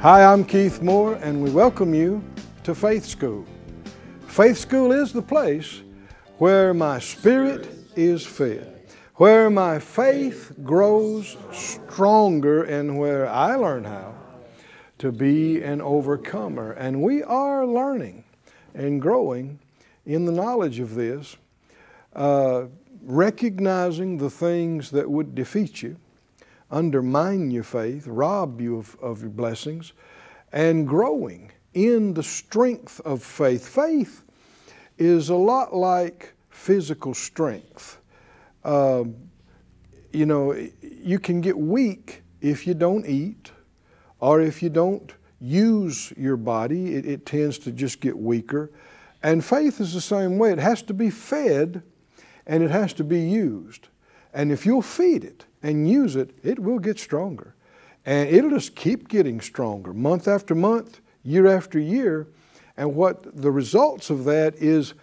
Hi, I'm Keith Moore, and we welcome you to Faith School. Faith School is the place where my spirit is fed, where my faith grows stronger, and where I learn how to be an overcomer. And we are learning and growing in the knowledge of this, uh, recognizing the things that would defeat you undermine your faith, rob you of, of your blessings, and growing in the strength of faith. Faith is a lot like physical strength. Um, you know, you can get weak if you don't eat or if you don't use your body, it, it tends to just get weaker. And faith is the same way. It has to be fed and it has to be used. And if you'll feed it and use it, it will get stronger. And it'll just keep getting stronger month after month, year after year. And what the results of that is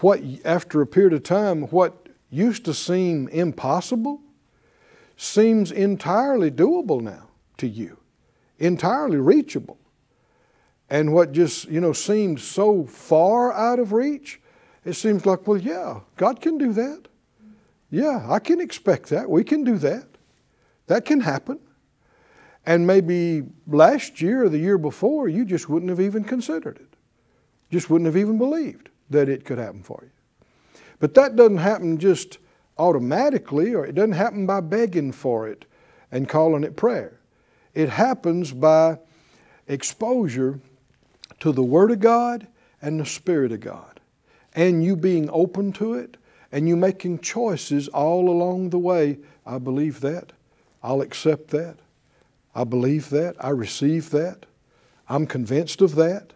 what, after a period of time, what used to seem impossible seems entirely doable now to you, entirely reachable. And what just, you know, seemed so far out of reach, it seems like, well, yeah, God can do that. Yeah, I can expect that. We can do that. That can happen. And maybe last year or the year before, you just wouldn't have even considered it. Just wouldn't have even believed that it could happen for you. But that doesn't happen just automatically, or it doesn't happen by begging for it and calling it prayer. It happens by exposure to the Word of God and the Spirit of God, and you being open to it, and you making choices all along the way. I believe that. I'll accept that. I believe that. I receive that. I'm convinced of that.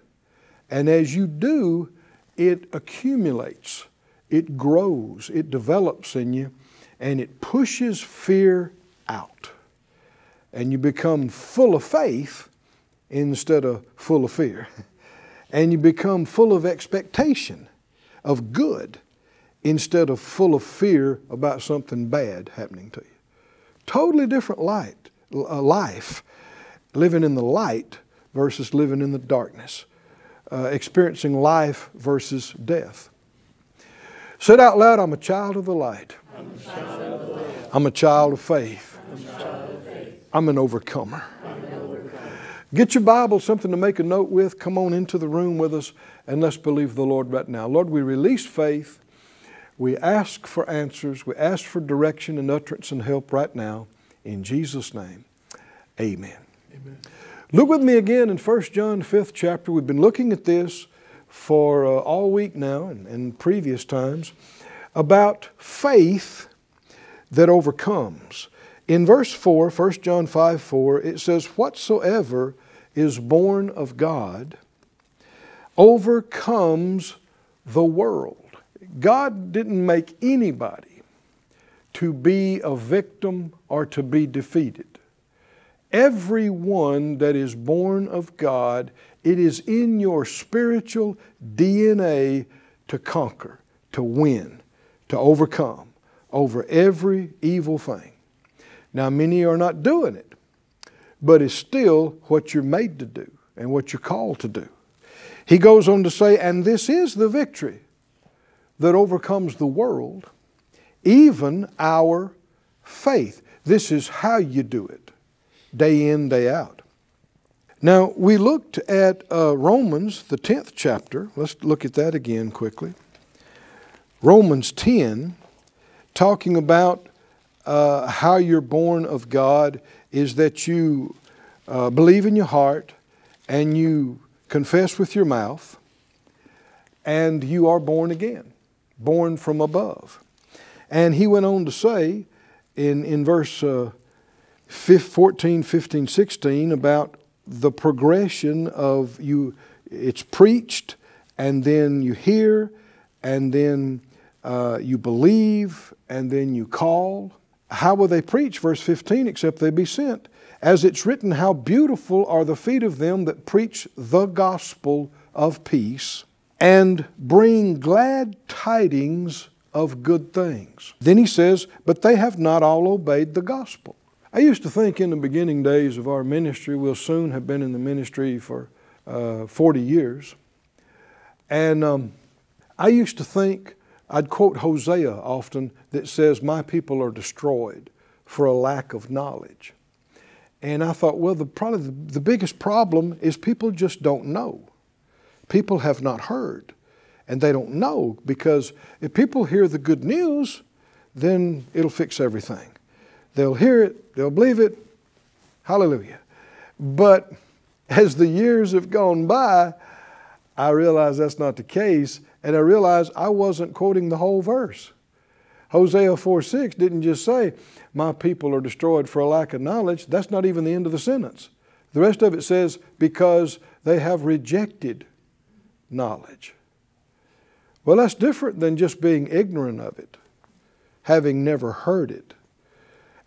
And as you do, it accumulates, it grows, it develops in you, and it pushes fear out. And you become full of faith instead of full of fear. And you become full of expectation of good instead of full of fear about something bad happening to you. Totally different light, uh, life, living in the light versus living in the darkness, uh, experiencing life versus death. Said out loud, I'm a child of the light. I'm a child of, the light. I'm a child of faith. I'm an overcomer. Get your Bible, something to make a note with. Come on into the room with us and let's believe the Lord right now. Lord, we release faith. We ask for answers. We ask for direction and utterance and help right now. In Jesus' name, amen. amen. Look with me again in 1 John 5th chapter. We've been looking at this for uh, all week now and, and previous times about faith that overcomes. In verse 4, 1 John 5 4, it says, Whatsoever is born of God overcomes the world. God didn't make anybody to be a victim or to be defeated. Everyone that is born of God, it is in your spiritual DNA to conquer, to win, to overcome over every evil thing. Now, many are not doing it, but it's still what you're made to do and what you're called to do. He goes on to say, and this is the victory that overcomes the world, even our faith. This is how you do it, day in, day out. Now, we looked at uh, Romans, the 10th chapter. Let's look at that again quickly. Romans 10, talking about uh, how you're born of God is that you uh, believe in your heart and you confess with your mouth and you are born again, born from above. And he went on to say in, in verse uh, 14, 15, 16 about the progression of you, it's preached, and then you hear, and then uh, you believe, and then you call. How will they preach? Verse 15, except they be sent. As it's written, How beautiful are the feet of them that preach the gospel of peace and bring glad tidings of good things. Then he says, But they have not all obeyed the gospel. I used to think in the beginning days of our ministry, we'll soon have been in the ministry for uh, 40 years. And um, I used to think, I'd quote Hosea often that says, My people are destroyed for a lack of knowledge. And I thought, well, the, probably the, the biggest problem is people just don't know. People have not heard, and they don't know because if people hear the good news, then it'll fix everything. They'll hear it, they'll believe it, hallelujah. But as the years have gone by, I realized that's not the case, and I realized I wasn't quoting the whole verse. Hosea 4 6 didn't just say, My people are destroyed for a lack of knowledge. That's not even the end of the sentence. The rest of it says, Because they have rejected knowledge. Well, that's different than just being ignorant of it, having never heard it.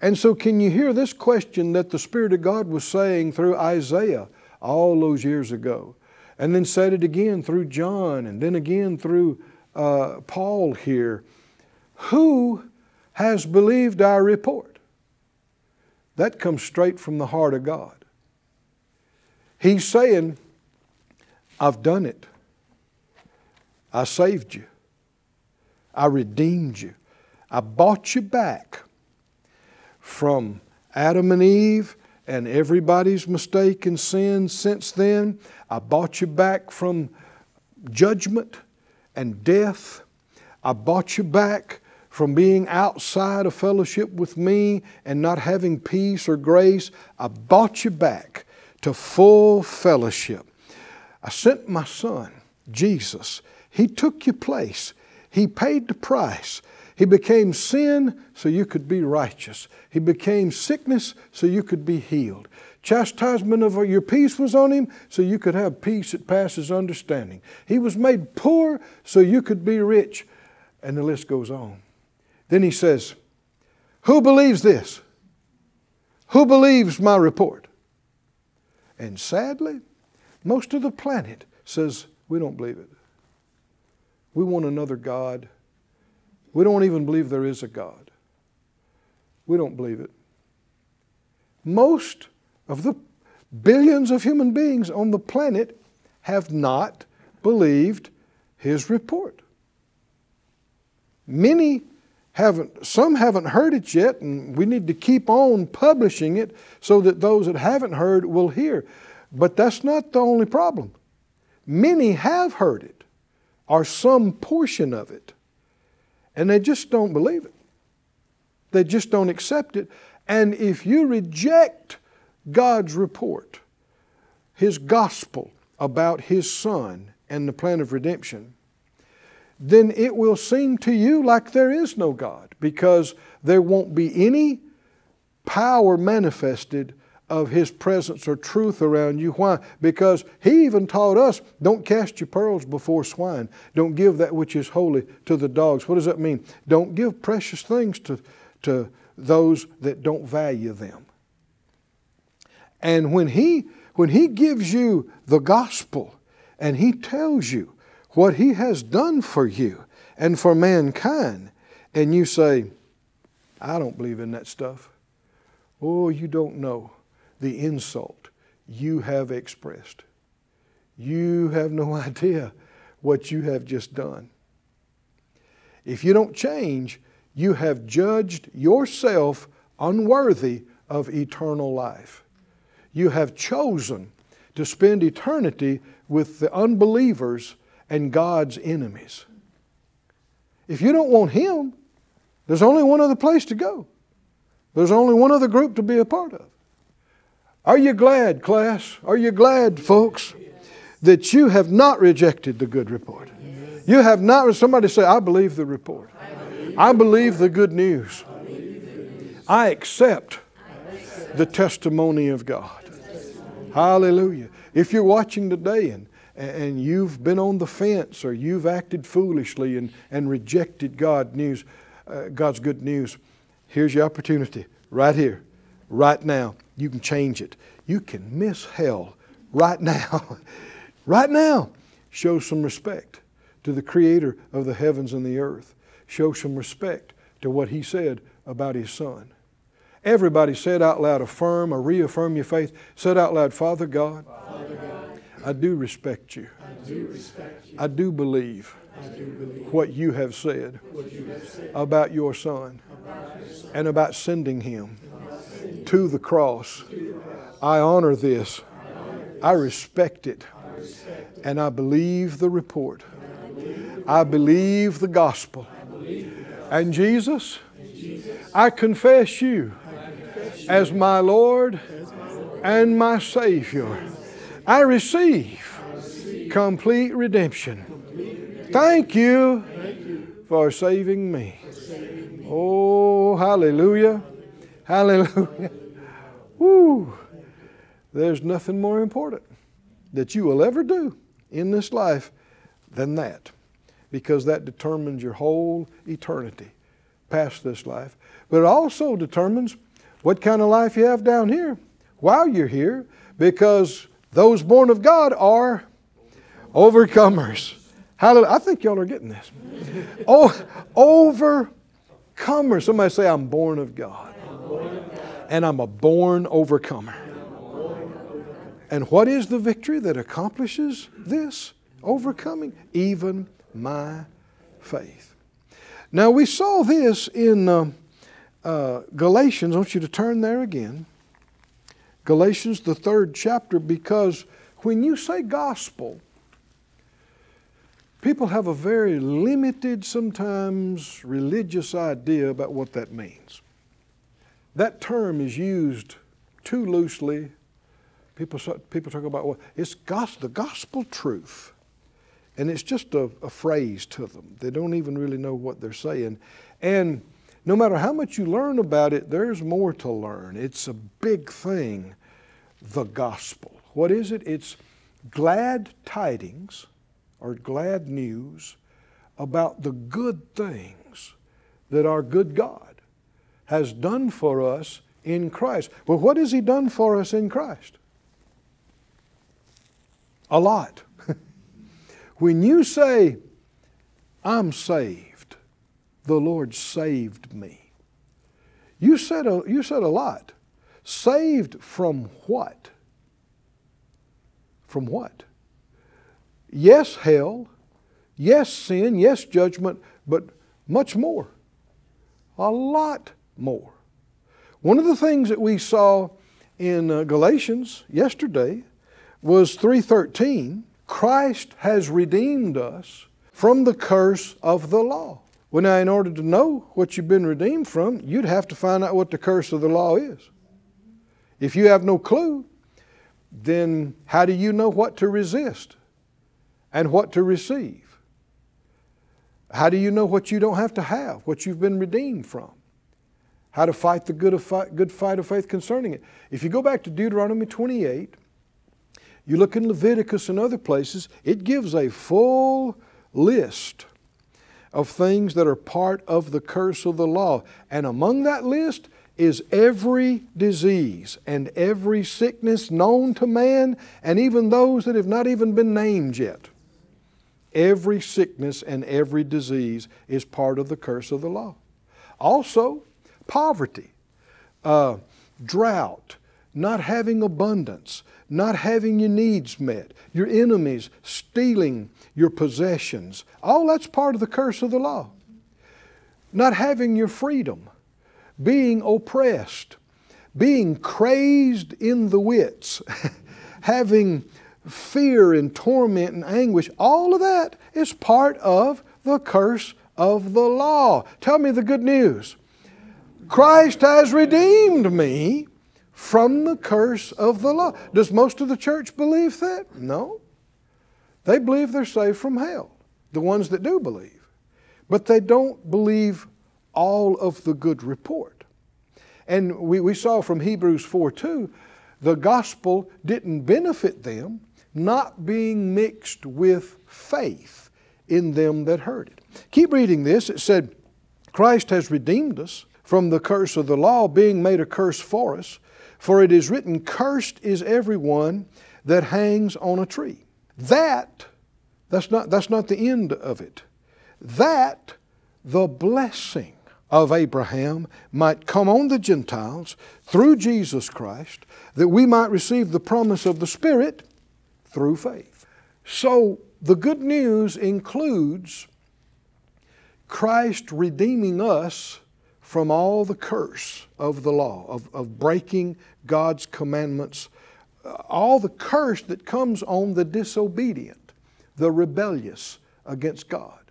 And so, can you hear this question that the Spirit of God was saying through Isaiah all those years ago? And then said it again through John, and then again through uh, Paul here. Who has believed our report? That comes straight from the heart of God. He's saying, I've done it. I saved you. I redeemed you. I bought you back from Adam and Eve and everybody's mistake and sin since then. I bought you back from judgment and death. I bought you back from being outside of fellowship with me and not having peace or grace. I bought you back to full fellowship. I sent my son, Jesus, he took your place. He paid the price. He became sin so you could be righteous. He became sickness so you could be healed. Chastisement of your peace was on him so you could have peace that passes understanding. He was made poor so you could be rich. And the list goes on. Then he says, Who believes this? Who believes my report? And sadly, most of the planet says, We don't believe it. We want another God. We don't even believe there is a God. We don't believe it. Most of the billions of human beings on the planet have not believed his report. Many haven't, some haven't heard it yet, and we need to keep on publishing it so that those that haven't heard will hear. But that's not the only problem. Many have heard it or some portion of it. And they just don't believe it. They just don't accept it. And if you reject God's report, His gospel about His Son and the plan of redemption, then it will seem to you like there is no God because there won't be any power manifested of His presence or truth around you. Why? Because He even taught us don't cast your pearls before swine. Don't give that which is holy to the dogs. What does that mean? Don't give precious things to, to those that don't value them. And when He when He gives you the gospel and He tells you what He has done for you and for mankind, and you say, I don't believe in that stuff. Oh, you don't know the insult you have expressed. You have no idea what you have just done. If you don't change, you have judged yourself unworthy of eternal life. You have chosen to spend eternity with the unbelievers and God's enemies. If you don't want Him, there's only one other place to go. There's only one other group to be a part of. Are you glad, class? Are you glad, folks, that you have not rejected the good report? You have not, somebody say, I believe the report. I believe the good news. I accept the testimony of God. Hallelujah. If you're watching today and, and you've been on the fence or you've acted foolishly and, and rejected God news, uh, God's good news, here's your opportunity right here, right now. You can change it. You can miss hell right now. right now. Show some respect to the Creator of the heavens and the earth. Show some respect to what He said about His Son. Everybody said out loud, affirm or reaffirm your faith. Said out loud, Father God, Father God I do respect you. I do respect you. I do believe I do believe what you have said you have said about your Son about your Son. and about sending Him to the cross. I honor this. I respect it. And I believe the report. I believe the gospel. And Jesus, I confess you as my Lord and my Savior. I receive complete redemption. Thank you for saving me. Oh, hallelujah. Hallelujah. Woo. There's nothing more important that you will ever do in this life than that because that determines your whole eternity past this life. But it also determines what kind of life you have down here while you're here because those born of God are overcomers. Hallelujah. I think y'all are getting this. Oh, overcomers. Somebody say, I'm born of God. And I'm a born overcomer. And what is the victory that accomplishes this? Overcoming even my faith. Now, we saw this in uh, uh, Galatians. I want you to turn there again. Galatians, the third chapter, because when you say gospel, people have a very limited, sometimes religious idea about what that means. That term is used too loosely. People, people talk about, well, it's gospel, the gospel truth. And it's just a, a phrase to them. They don't even really know what they're saying. And no matter how much you learn about it, there's more to learn. It's a big thing, the gospel. What is it? It's glad tidings or glad news about the good things that our good God has done for us in Christ. Well, what has He done for us in Christ? A lot. when you say, I'm saved, the Lord saved me, you said a, you said a lot. Saved from what? From what? Yes, hell. Yes, sin. Yes, judgment. But much more. A lot more. One of the things that we saw in uh, Galatians yesterday was 313 Christ has redeemed us from the curse of the law. Well, now, in order to know what you've been redeemed from, you'd have to find out what the curse of the law is. If you have no clue, then how do you know what to resist and what to receive? How do you know what you don't have to have, what you've been redeemed from? How to fight the good, fight, good fight of faith concerning it. If you go back to Deuteronomy 28, you look in Leviticus and other places, it gives a full list of things that are part of the curse of the law. And among that list is every disease and every sickness known to man, and even those that have not even been named yet. Every sickness and every disease is part of the curse of the law. Also, poverty, uh, drought, not having abundance, not having your needs met, your enemies stealing your possessions. All that's part of the curse of the law. Not having your freedom, being oppressed, being crazed in the wits, having fear and torment and anguish, all of that is part of the curse of the law. Tell me the good news. Christ has redeemed me from the curse of the law. Does most of the church believe that? No. They believe they're saved from hell, the ones that do believe. But they don't believe all of the good report. And we, we saw from Hebrews 4 2 the gospel didn't benefit them, not being mixed with faith in them that heard it. Keep reading this. It said, Christ has redeemed us from the curse of the law, being made a curse for us. For it is written, Cursed is everyone that hangs on a tree. That, that's not, that's not the end of it. That the blessing of Abraham might come on the Gentiles through Jesus Christ, that we might receive the promise of the Spirit through faith. So the good news includes Christ redeeming us from all the curse of the law, of, of breaking God's commandments, uh, all the curse that comes on the disobedient, the rebellious against God.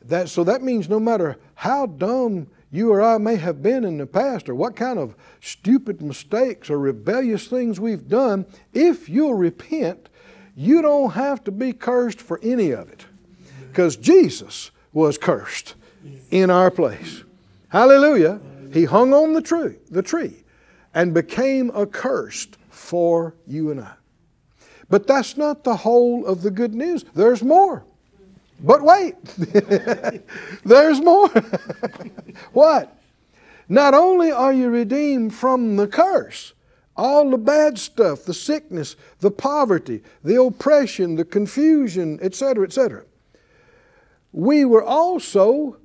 That, so that means no matter how dumb you or I may have been in the past or what kind of stupid mistakes or rebellious things we've done, if you'll repent, you don't have to be cursed for any of it. Because Jesus was cursed in our place. Hallelujah. He hung on the tree, the tree and became accursed for you and I. But that's not the whole of the good news. There's more. But wait, there's more. what? Not only are you redeemed from the curse, all the bad stuff, the sickness, the poverty, the oppression, the confusion, etc., etc. We were also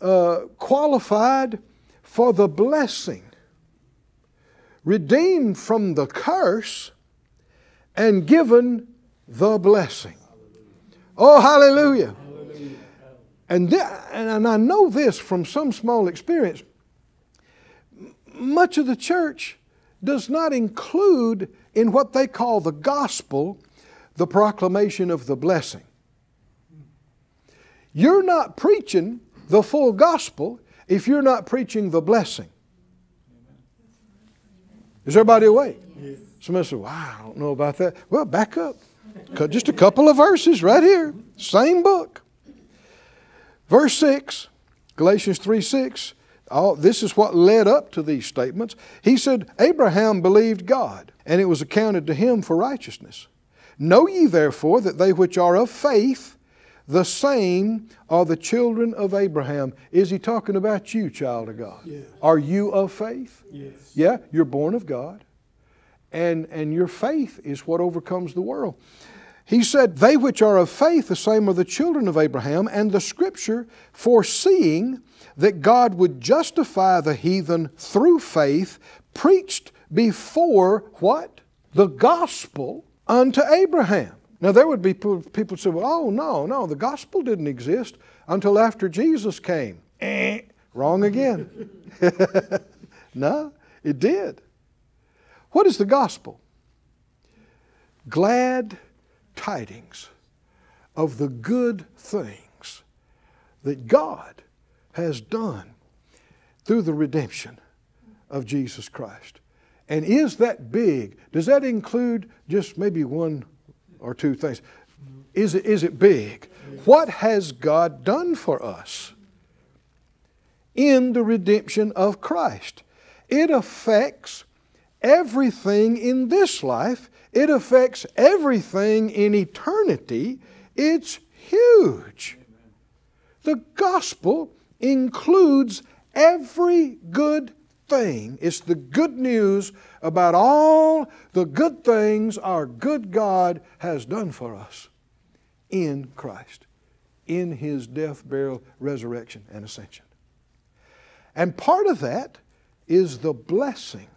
uh, qualified for the blessing, redeemed from the curse, and given the blessing. Oh, hallelujah. And, th- and I know this from some small experience. Much of the church does not include in what they call the gospel the proclamation of the blessing. You're not preaching the full gospel if you're not preaching the blessing. Is everybody awake? Somebody said, Wow, I don't know about that. Well, back up. Just a couple of verses right here, same book. Verse 6, Galatians 3 6, all, this is what led up to these statements. He said, Abraham believed God, and it was accounted to him for righteousness. Know ye therefore that they which are of faith, the same are the children of Abraham. Is he talking about you, child of God? Yes. Are you of faith? Yes. Yeah, you're born of God. And, and your faith is what overcomes the world. He said, They which are of faith, the same are the children of Abraham, and the scripture, foreseeing that God would justify the heathen through faith, preached before what? The gospel unto Abraham. Now, there would be people say, well, oh, no, no, the gospel didn't exist until after Jesus came. Eh, wrong again. no, it did. What is the gospel? Glad tidings of the good things that God has done through the redemption of Jesus Christ. And is that big? Does that include just maybe one or two things? Is it, is it big? What has God done for us in the redemption of Christ? It affects everything in this life, it affects everything in eternity. It's huge. The gospel includes every good thing. It's the good news about all the good things our good God has done for us in Christ, in His death, burial, resurrection, and ascension. And part of that is the blessing.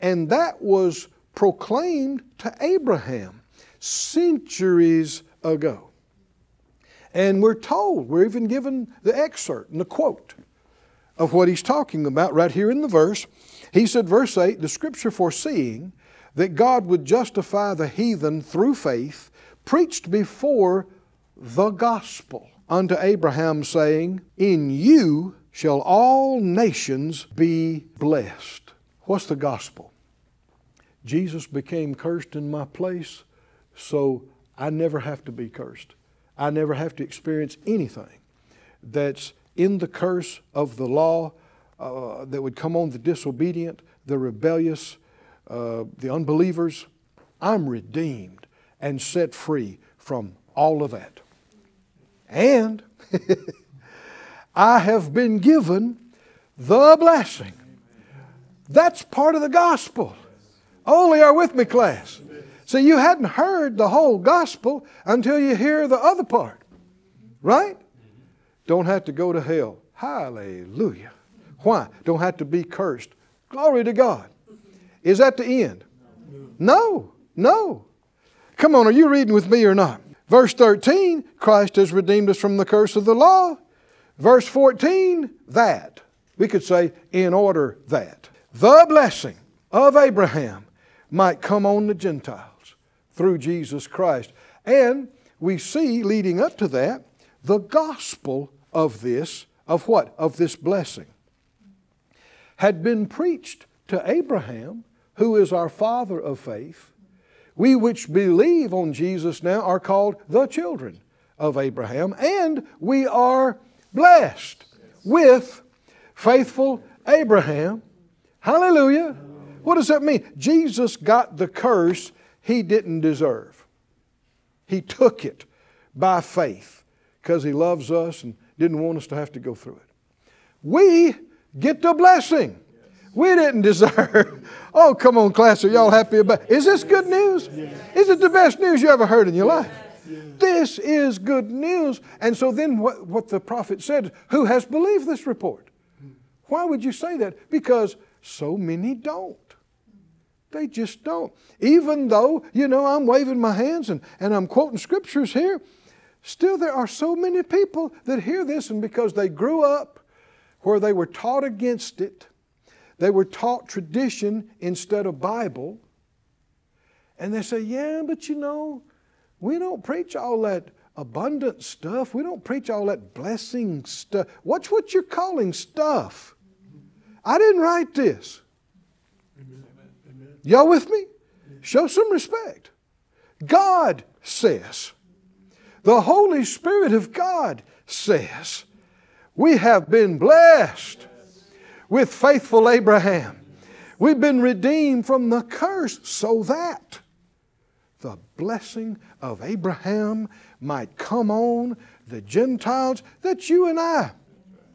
And that was proclaimed to Abraham centuries ago. And we're told, we're even given the excerpt and the quote of what he's talking about right here in the verse. He said, verse 8, the scripture foreseeing that God would justify the heathen through faith, preached before the gospel unto Abraham, saying, In you shall all nations be blessed. What's the gospel? Jesus became cursed in my place, so I never have to be cursed. I never have to experience anything that's in the curse of the law uh, that would come on the disobedient, the rebellious, uh, the unbelievers. I'm redeemed and set free from all of that. And I have been given the blessing. That's part of the gospel. Only are with me, class. See, you hadn't heard the whole gospel until you hear the other part. Right? Don't have to go to hell. Hallelujah. Why? Don't have to be cursed. Glory to God. Is that the end? No, no. Come on, are you reading with me or not? Verse 13, Christ has redeemed us from the curse of the law. Verse 14, that. We could say, in order that. The blessing of Abraham might come on the Gentiles through Jesus Christ. And we see, leading up to that, the gospel of this, of what? Of this blessing, had been preached to Abraham, who is our father of faith. We which believe on Jesus now are called the children of Abraham, and we are blessed with faithful Abraham. Hallelujah. What does that mean? Jesus got the curse he didn't deserve. He took it by faith because he loves us and didn't want us to have to go through it. We get the blessing we didn't deserve. Oh, come on, class. Are y'all happy about Is this good news? Is it the best news you ever heard in your life? This is good news. And so then what, what the prophet said, who has believed this report? Why would you say that? Because so many don't. They just don't. Even though, you know, I'm waving my hands and, and I'm quoting scriptures here, still there are so many people that hear this and because they grew up where they were taught against it, they were taught tradition instead of Bible. And they say, yeah, but you know, we don't preach all that abundant stuff. We don't preach all that blessing stuff. Watch what you're calling stuff. I didn't write this. Y'all with me? Show some respect. God says, the Holy Spirit of God says, we have been blessed with faithful Abraham. We've been redeemed from the curse so that the blessing of Abraham might come on the Gentiles, that you and I,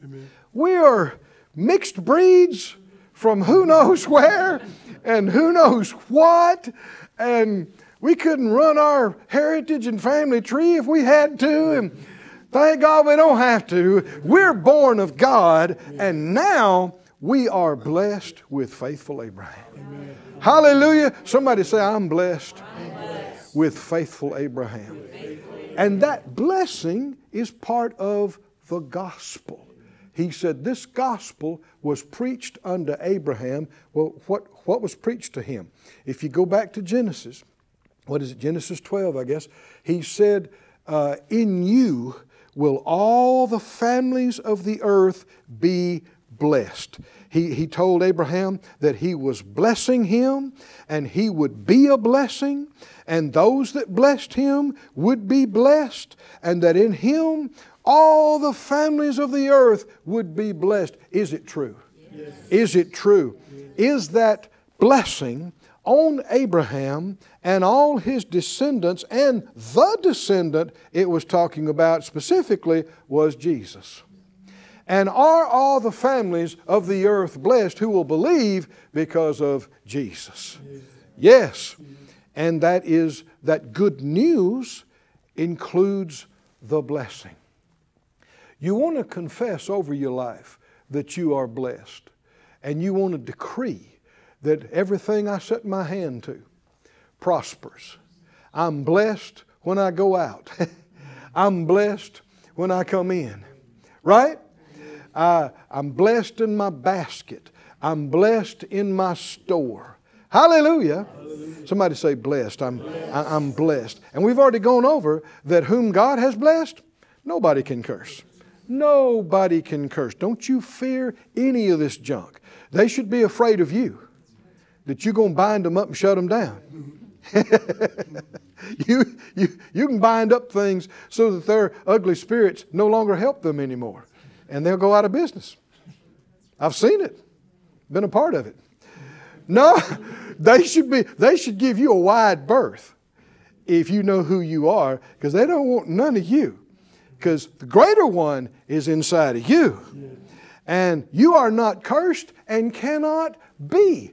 Amen. we are mixed breeds from who knows where and who knows what, and we couldn't run our heritage and family tree if we had to, and thank God we don't have to. We're born of God, and now we are blessed with faithful Abraham. Amen. Hallelujah. Somebody say, I'm blessed, I'm blessed. with faithful Abraham. And that blessing is part of the gospel. He said, This gospel was preached unto Abraham. Well, what, what was preached to him? If you go back to Genesis, what is it? Genesis 12, I guess. He said, uh, In you will all the families of the earth be blessed. He, he told Abraham that he was blessing him and he would be a blessing, and those that blessed him would be blessed, and that in him all the families of the earth would be blessed. Is it true? Yes. Is it true? Yes. Is that blessing on Abraham and all his descendants, and the descendant it was talking about specifically was Jesus. And are all the families of the earth blessed who will believe because of Jesus? Yes. And that is that good news includes the blessing. You want to confess over your life that you are blessed. And you want to decree that everything I set my hand to prospers. I'm blessed when I go out. I'm blessed when I come in. Right? I, I'm blessed in my basket. I'm blessed in my store. Hallelujah. Hallelujah. Somebody say blessed. I'm, blessed. I, I'm blessed. And we've already gone over that whom God has blessed, nobody can curse. Nobody can curse. Don't you fear any of this junk. They should be afraid of you, that you're going to bind them up and shut them down. you, you, you can bind up things so that their ugly spirits no longer help them anymore and they'll go out of business. I've seen it, been a part of it. No, they should be. They should give you a wide berth if you know who you are, because they don't want none of you. Because the greater one is inside of you, and you are not cursed and cannot be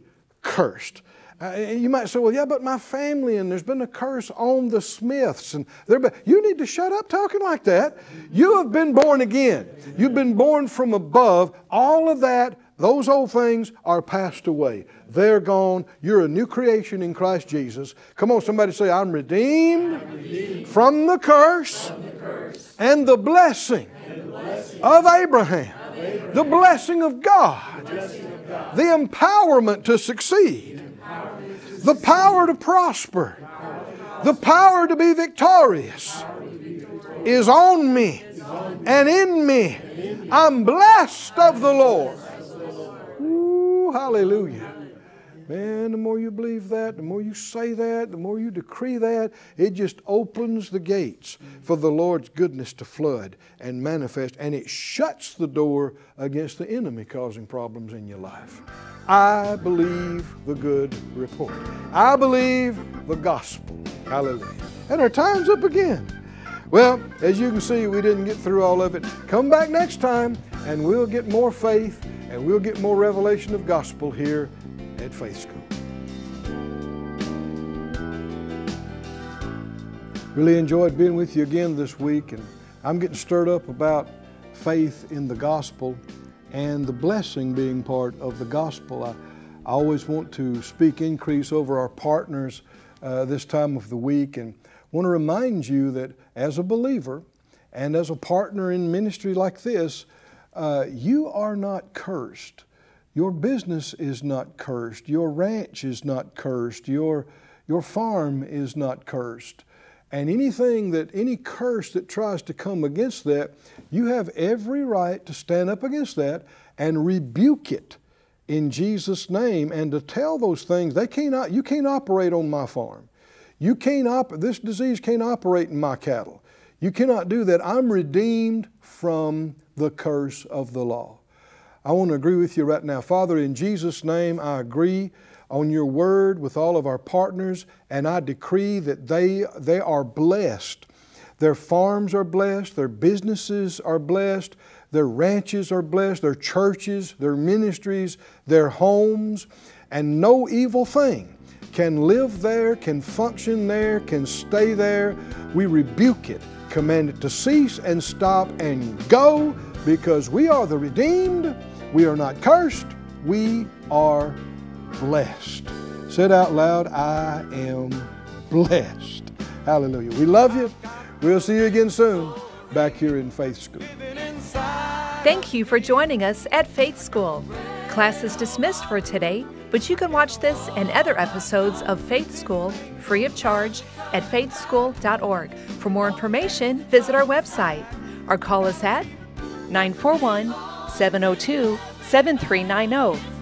cursed. Uh, you might say, well, yeah, but my family, and there's been a curse on the Smiths. And they're, you need to shut up talking like that. You have been born again. You've been born from above. All of that, those old things are passed away. They're gone. You're a new creation in Christ Jesus. Come on, somebody say, I'm redeemed, I'm redeemed from, the curse, from the curse and the blessing, and the blessing of Abraham, of Abraham, the blessing of God, the, blessing of God, the empowerment to succeed the power to prosper, the power to be victorious is on me and in me. I'm blessed of the Lord. Ooh, hallelujah. Man, the more you believe that, the more you say that, the more you decree that, it just opens the gates for the Lord's goodness to flood and manifest, and it shuts the door against the enemy causing problems in your life. I believe the good report. I believe the gospel. Hallelujah. And our time's up again. Well, as you can see, we didn't get through all of it. Come back next time and we'll get more faith and we'll get more revelation of gospel here at Faith School. Really enjoyed being with you again this week, and I'm getting stirred up about faith in the gospel and the blessing being part of the gospel. I, I always want to speak increase over our partners uh, this time of the week and want to remind you that as a believer and as a partner in ministry like this, uh, you are not cursed. Your business is not cursed. Your ranch is not cursed. Your, your farm is not cursed. And anything that, any curse that tries to come against that, you have every right to stand up against that and rebuke it in Jesus' name and to tell those things, they cannot, you can't operate on my farm. You can't op- this disease can't operate in my cattle. You cannot do that. I'm redeemed from the curse of the law. I want to agree with you right now. Father, in Jesus' name, I agree on your word with all of our partners, and I decree that they, they are blessed. Their farms are blessed, their businesses are blessed, their ranches are blessed, their churches, their ministries, their homes, and no evil thing can live there, can function there, can stay there. We rebuke it, command it to cease and stop and go because we are the redeemed, we are not cursed, we are blessed. Said out loud, I am blessed. Hallelujah. We love you. We'll see you again soon back here in Faith School. Thank you for joining us at Faith School. Class is dismissed for today, but you can watch this and other episodes of Faith School free of charge at faithschool.org. For more information, visit our website or call us at 941 702 7390